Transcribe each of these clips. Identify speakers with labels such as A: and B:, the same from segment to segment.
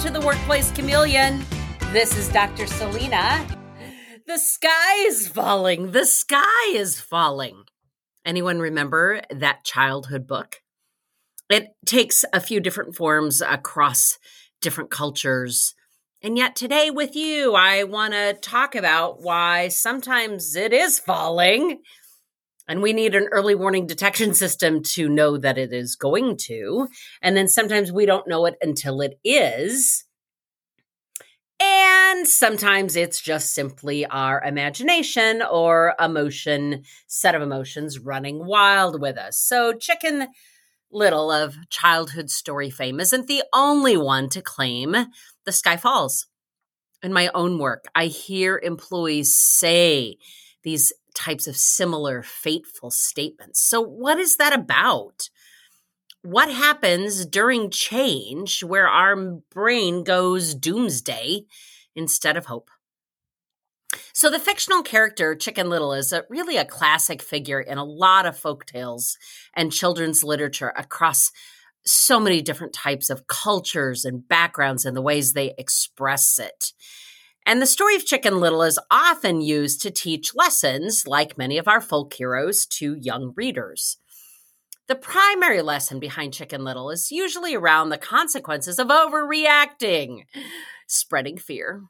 A: to the Workplace Chameleon. This is Dr. Celina. The sky is falling. The sky is falling. Anyone remember that childhood book? It takes a few different forms across different cultures. And yet, today with you, I want to talk about why sometimes it is falling and we need an early warning detection system to know that it is going to. And then sometimes we don't know it until it is. And sometimes it's just simply our imagination or emotion, set of emotions running wild with us. So, Chicken Little of childhood story fame isn't the only one to claim the sky falls. In my own work, I hear employees say these types of similar fateful statements. So, what is that about? What happens during change where our brain goes doomsday instead of hope? So, the fictional character Chicken Little is a, really a classic figure in a lot of folk tales and children's literature across so many different types of cultures and backgrounds and the ways they express it. And the story of Chicken Little is often used to teach lessons, like many of our folk heroes, to young readers. The primary lesson behind Chicken Little is usually around the consequences of overreacting, spreading fear,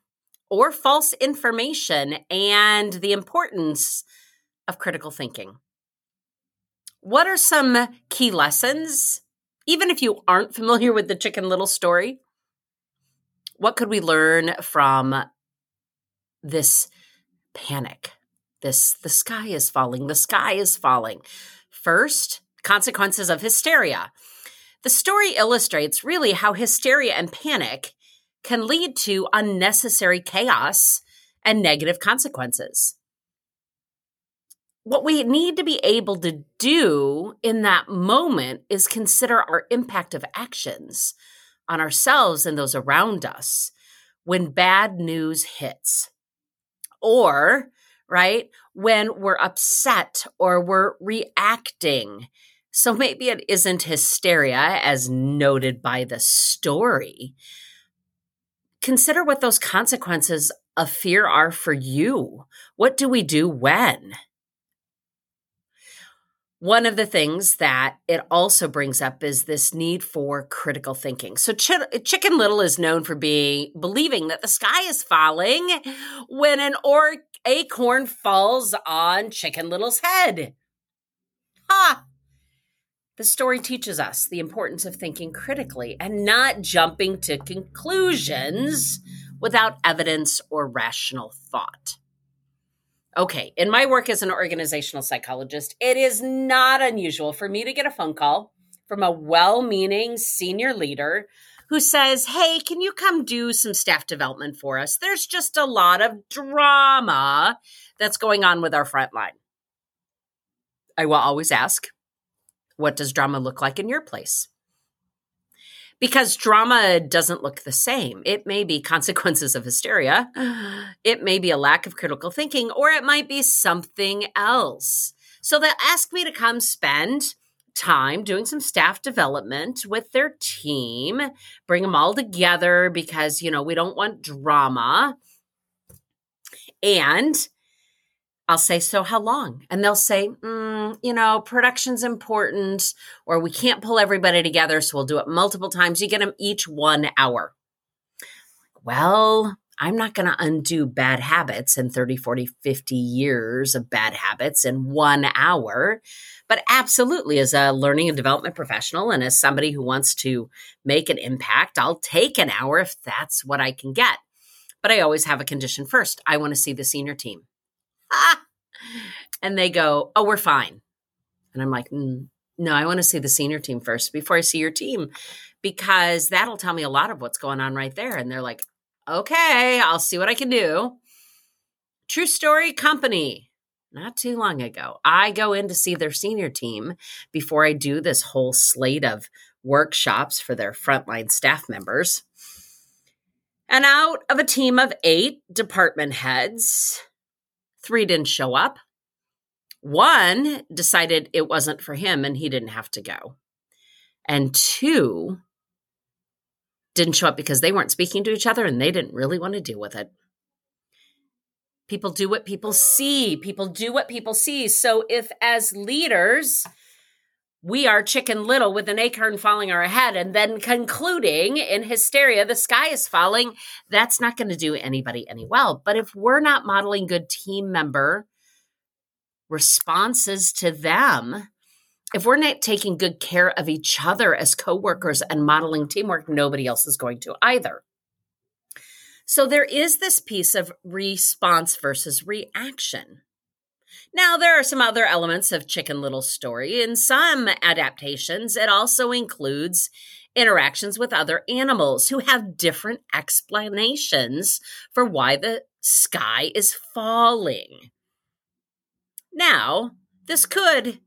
A: or false information, and the importance of critical thinking. What are some key lessons? Even if you aren't familiar with the Chicken Little story, what could we learn from this panic this the sky is falling the sky is falling. First consequences of hysteria. The story illustrates really how hysteria and panic can lead to unnecessary chaos and negative consequences. What we need to be able to do in that moment is consider our impact of actions on ourselves and those around us when bad news hits or right when we're upset or we're reacting. So maybe it isn't hysteria as noted by the story. Consider what those consequences of fear are for you. What do we do when one of the things that it also brings up is this need for critical thinking. So Ch- Chicken Little is known for being believing that the sky is falling when an or- acorn falls on Chicken Little's head. Ha! The story teaches us the importance of thinking critically and not jumping to conclusions without evidence or rational thought. Okay, in my work as an organizational psychologist, it is not unusual for me to get a phone call from a well meaning senior leader who says, Hey, can you come do some staff development for us? There's just a lot of drama that's going on with our front line. I will always ask, What does drama look like in your place? Because drama doesn't look the same. It may be consequences of hysteria, it may be a lack of critical thinking, or it might be something else. So they'll ask me to come spend time doing some staff development with their team, bring them all together because, you know, we don't want drama. And I'll say, So how long? And they'll say, mm, You know, production's important, or we can't pull everybody together. So we'll do it multiple times. You get them each one hour. Well, I'm not going to undo bad habits and 30, 40, 50 years of bad habits in one hour. But absolutely, as a learning and development professional and as somebody who wants to make an impact, I'll take an hour if that's what I can get. But I always have a condition first. I want to see the senior team. and they go, Oh, we're fine. And I'm like, mm, No, I want to see the senior team first before I see your team because that'll tell me a lot of what's going on right there. And they're like, Okay, I'll see what I can do. True story company. Not too long ago, I go in to see their senior team before I do this whole slate of workshops for their frontline staff members. And out of a team of eight department heads, Three didn't show up. One decided it wasn't for him and he didn't have to go. And two didn't show up because they weren't speaking to each other and they didn't really want to deal with it. People do what people see. People do what people see. So if as leaders, we are chicken little with an acorn falling our head and then concluding in hysteria, the sky is falling, that's not going to do anybody any well. But if we're not modeling good team member responses to them, if we're not taking good care of each other as coworkers and modeling teamwork, nobody else is going to either. So there is this piece of response versus reaction. Now, there are some other elements of Chicken Little story. In some adaptations, it also includes interactions with other animals who have different explanations for why the sky is falling. Now, this could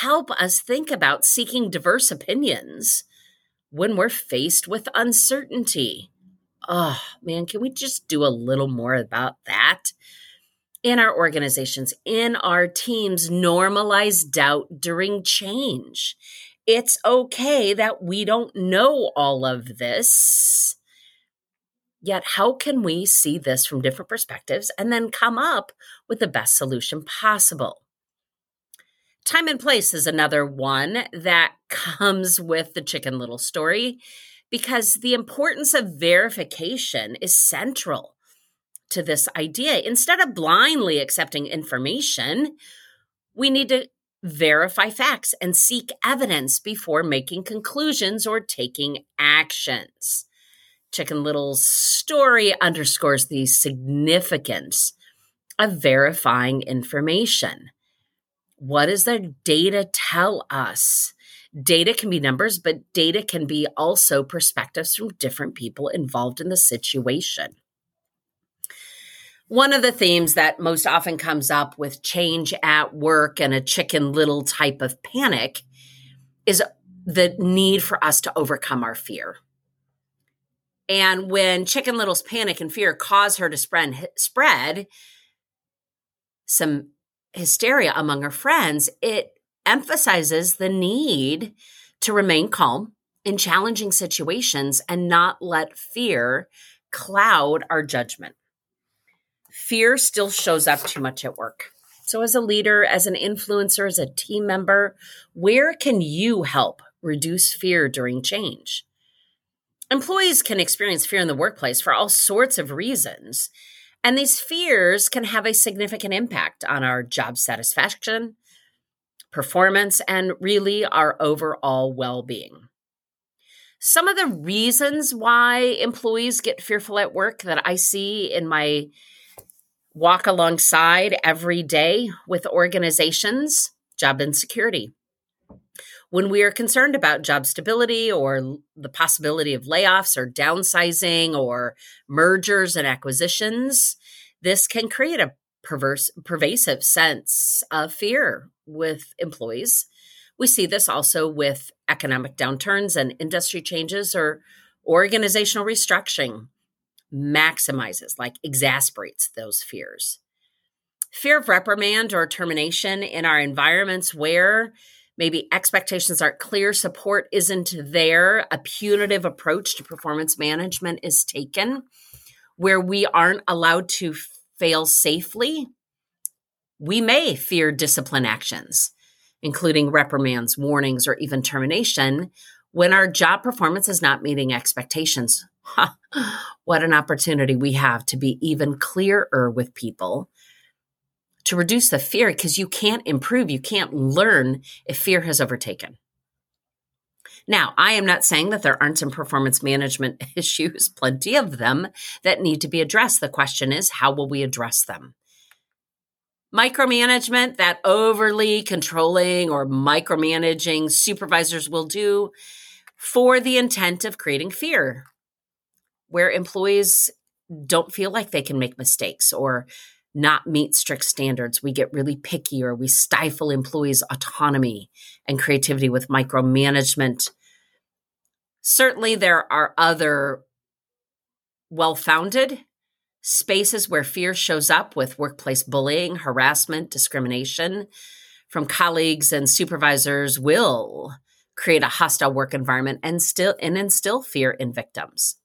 A: help us think about seeking diverse opinions when we're faced with uncertainty oh man, can we just do a little more about that? In our organizations, in our teams, normalize doubt during change. It's okay that we don't know all of this. Yet, how can we see this from different perspectives and then come up with the best solution possible? Time and place is another one that comes with the Chicken Little story because the importance of verification is central to this idea. Instead of blindly accepting information, we need to verify facts and seek evidence before making conclusions or taking actions. Chicken Little's story underscores the significance of verifying information. What does the data tell us? Data can be numbers, but data can be also perspectives from different people involved in the situation. One of the themes that most often comes up with change at work and a chicken little type of panic is the need for us to overcome our fear. And when Chicken Little's panic and fear cause her to spread, spread some hysteria among her friends, it emphasizes the need to remain calm in challenging situations and not let fear cloud our judgment. Fear still shows up too much at work. So, as a leader, as an influencer, as a team member, where can you help reduce fear during change? Employees can experience fear in the workplace for all sorts of reasons. And these fears can have a significant impact on our job satisfaction, performance, and really our overall well being. Some of the reasons why employees get fearful at work that I see in my walk alongside every day with organizations job insecurity. When we are concerned about job stability or the possibility of layoffs or downsizing or mergers and acquisitions, this can create a perverse, pervasive sense of fear with employees. We see this also with economic downturns and industry changes or organizational restructuring maximizes, like exasperates those fears. Fear of reprimand or termination in our environments where maybe expectations aren't clear, support isn't there, a punitive approach to performance management is taken, where we aren't allowed to fail safely, we may fear discipline actions, including reprimands, warnings, or even termination when our job performance is not meeting expectations. what an opportunity we have to be even clearer with people to reduce the fear because you can't improve, you can't learn if fear has overtaken. Now, I am not saying that there aren't some performance management issues, plenty of them that need to be addressed. The question is, how will we address them? Micromanagement, that overly controlling or micromanaging supervisors will do for the intent of creating fear, where employees don't feel like they can make mistakes or not meet strict standards. We get really picky or we stifle employees' autonomy and creativity with micromanagement. Certainly, there are other well founded spaces where fear shows up with workplace bullying, harassment, discrimination from colleagues and supervisors will create a hostile work environment and still and instill fear in victims.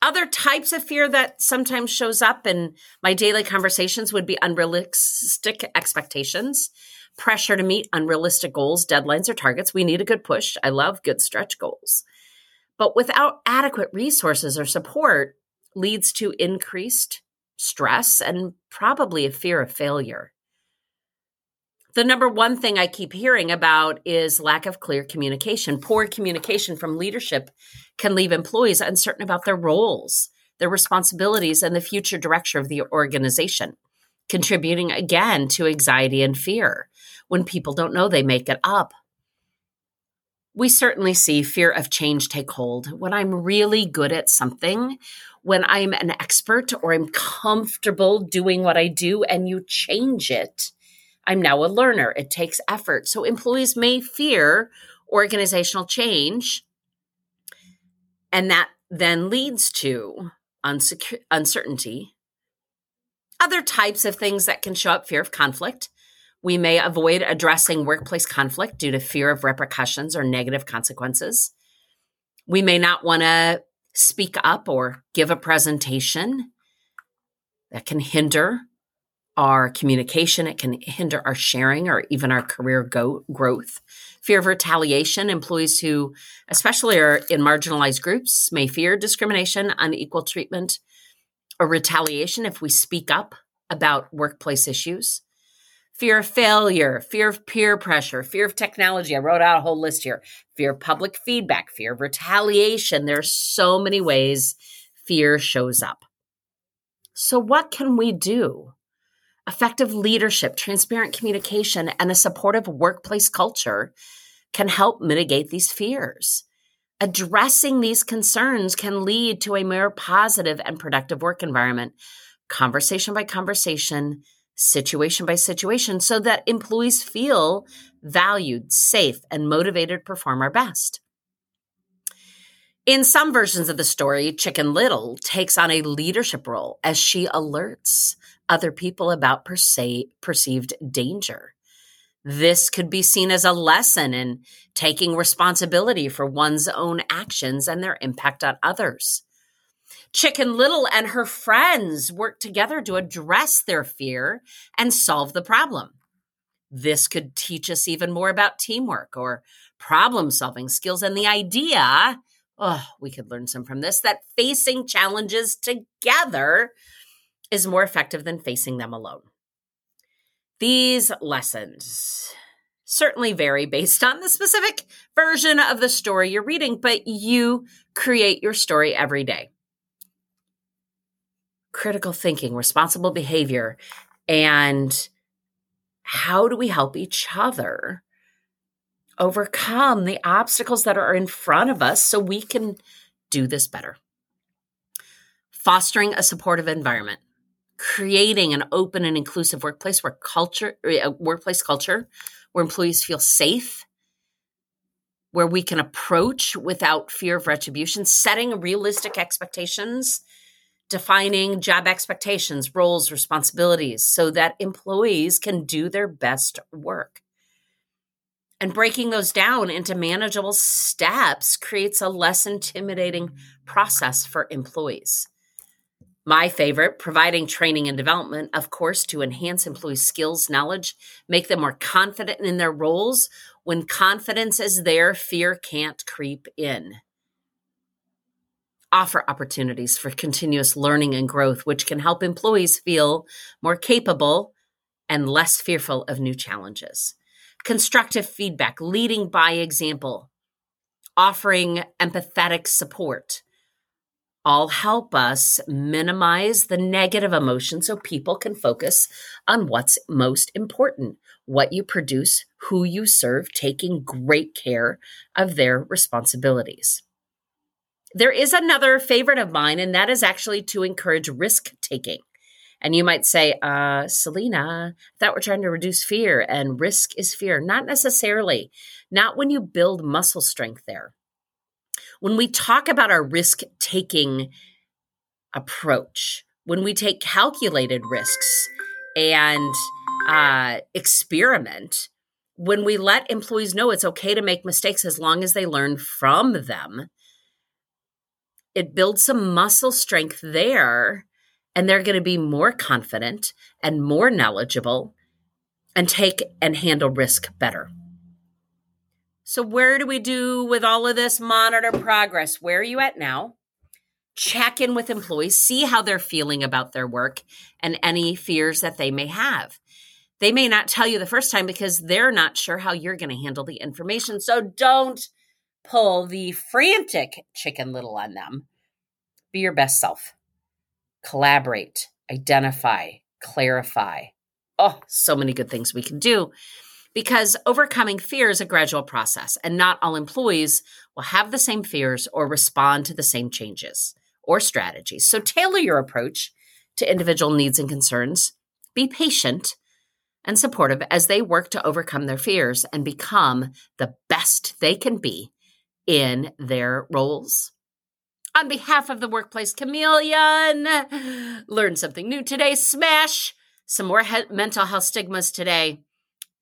A: Other types of fear that sometimes shows up in my daily conversations would be unrealistic expectations, pressure to meet unrealistic goals, deadlines, or targets. We need a good push. I love good stretch goals. But without adequate resources or support leads to increased stress and probably a fear of failure. The number one thing I keep hearing about is lack of clear communication. Poor communication from leadership can leave employees uncertain about their roles, their responsibilities, and the future direction of the organization, contributing again to anxiety and fear. When people don't know, they make it up. We certainly see fear of change take hold. When I'm really good at something, when I'm an expert or I'm comfortable doing what I do and you change it, I'm now a learner. It takes effort. So employees may fear organizational change, and that then leads to uncertainty. Other types of things that can show up fear of conflict. We may avoid addressing workplace conflict due to fear of repercussions or negative consequences. We may not want to speak up or give a presentation that can hinder our communication. It can hinder our sharing or even our career go- growth. Fear of retaliation. Employees who, especially are in marginalized groups, may fear discrimination, unequal treatment, or retaliation if we speak up about workplace issues. Fear of failure, fear of peer pressure, fear of technology. I wrote out a whole list here. Fear of public feedback, fear of retaliation. There are so many ways fear shows up. So, what can we do? Effective leadership, transparent communication, and a supportive workplace culture can help mitigate these fears. Addressing these concerns can lead to a more positive and productive work environment, conversation by conversation, situation by situation, so that employees feel valued, safe, and motivated to perform our best. In some versions of the story, Chicken Little takes on a leadership role as she alerts other people about perce- perceived danger. This could be seen as a lesson in taking responsibility for one's own actions and their impact on others. Chicken Little and her friends work together to address their fear and solve the problem. This could teach us even more about teamwork or problem solving skills and the idea, oh, we could learn some from this, that facing challenges together is more effective than facing them alone. These lessons certainly vary based on the specific version of the story you're reading, but you create your story every day. Critical thinking, responsible behavior, and how do we help each other overcome the obstacles that are in front of us so we can do this better? Fostering a supportive environment creating an open and inclusive workplace where culture, uh, a workplace culture where employees feel safe, where we can approach without fear of retribution, setting realistic expectations, defining job expectations, roles, responsibilities so that employees can do their best work. And breaking those down into manageable steps creates a less intimidating process for employees. My favorite, providing training and development, of course, to enhance employees' skills, knowledge, make them more confident in their roles. When confidence is there, fear can't creep in. Offer opportunities for continuous learning and growth, which can help employees feel more capable and less fearful of new challenges. Constructive feedback, leading by example, offering empathetic support all help us minimize the negative emotions so people can focus on what's most important what you produce, who you serve, taking great care of their responsibilities. There is another favorite of mine, and that is actually to encourage risk taking. And you might say, uh, Celina, that we're trying to reduce fear, and risk is fear. Not necessarily, not when you build muscle strength there when we talk about our risk taking approach, when we take calculated risks and uh, experiment, when we let employees know it's okay to make mistakes as long as they learn from them, it builds some muscle strength there, and they're going to be more confident and more knowledgeable and take and handle risk better. So, where do we do with all of this? Monitor progress. Where are you at now? Check in with employees, see how they're feeling about their work and any fears that they may have. They may not tell you the first time because they're not sure how you're going to handle the information. So don't pull the frantic chicken little on them. Be your best self. Collaborate, identify, clarify. Oh, so many good things we can do because overcoming fear is a gradual process, and not all employees will have the same fears or respond to the same changes or strategies. So tailor your approach to individual needs and concerns. Be patient and supportive as they work to overcome their fears and become the best they can be in their roles. On behalf of the Workplace Chameleon, learn something new today, smash some more he- mental health stigmas today,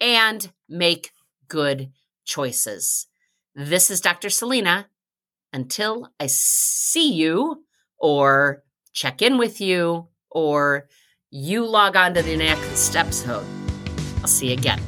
A: and make good choices. This is Dr. Celina. Until I see you or check in with you or you log on to the next episode. I'll see you again.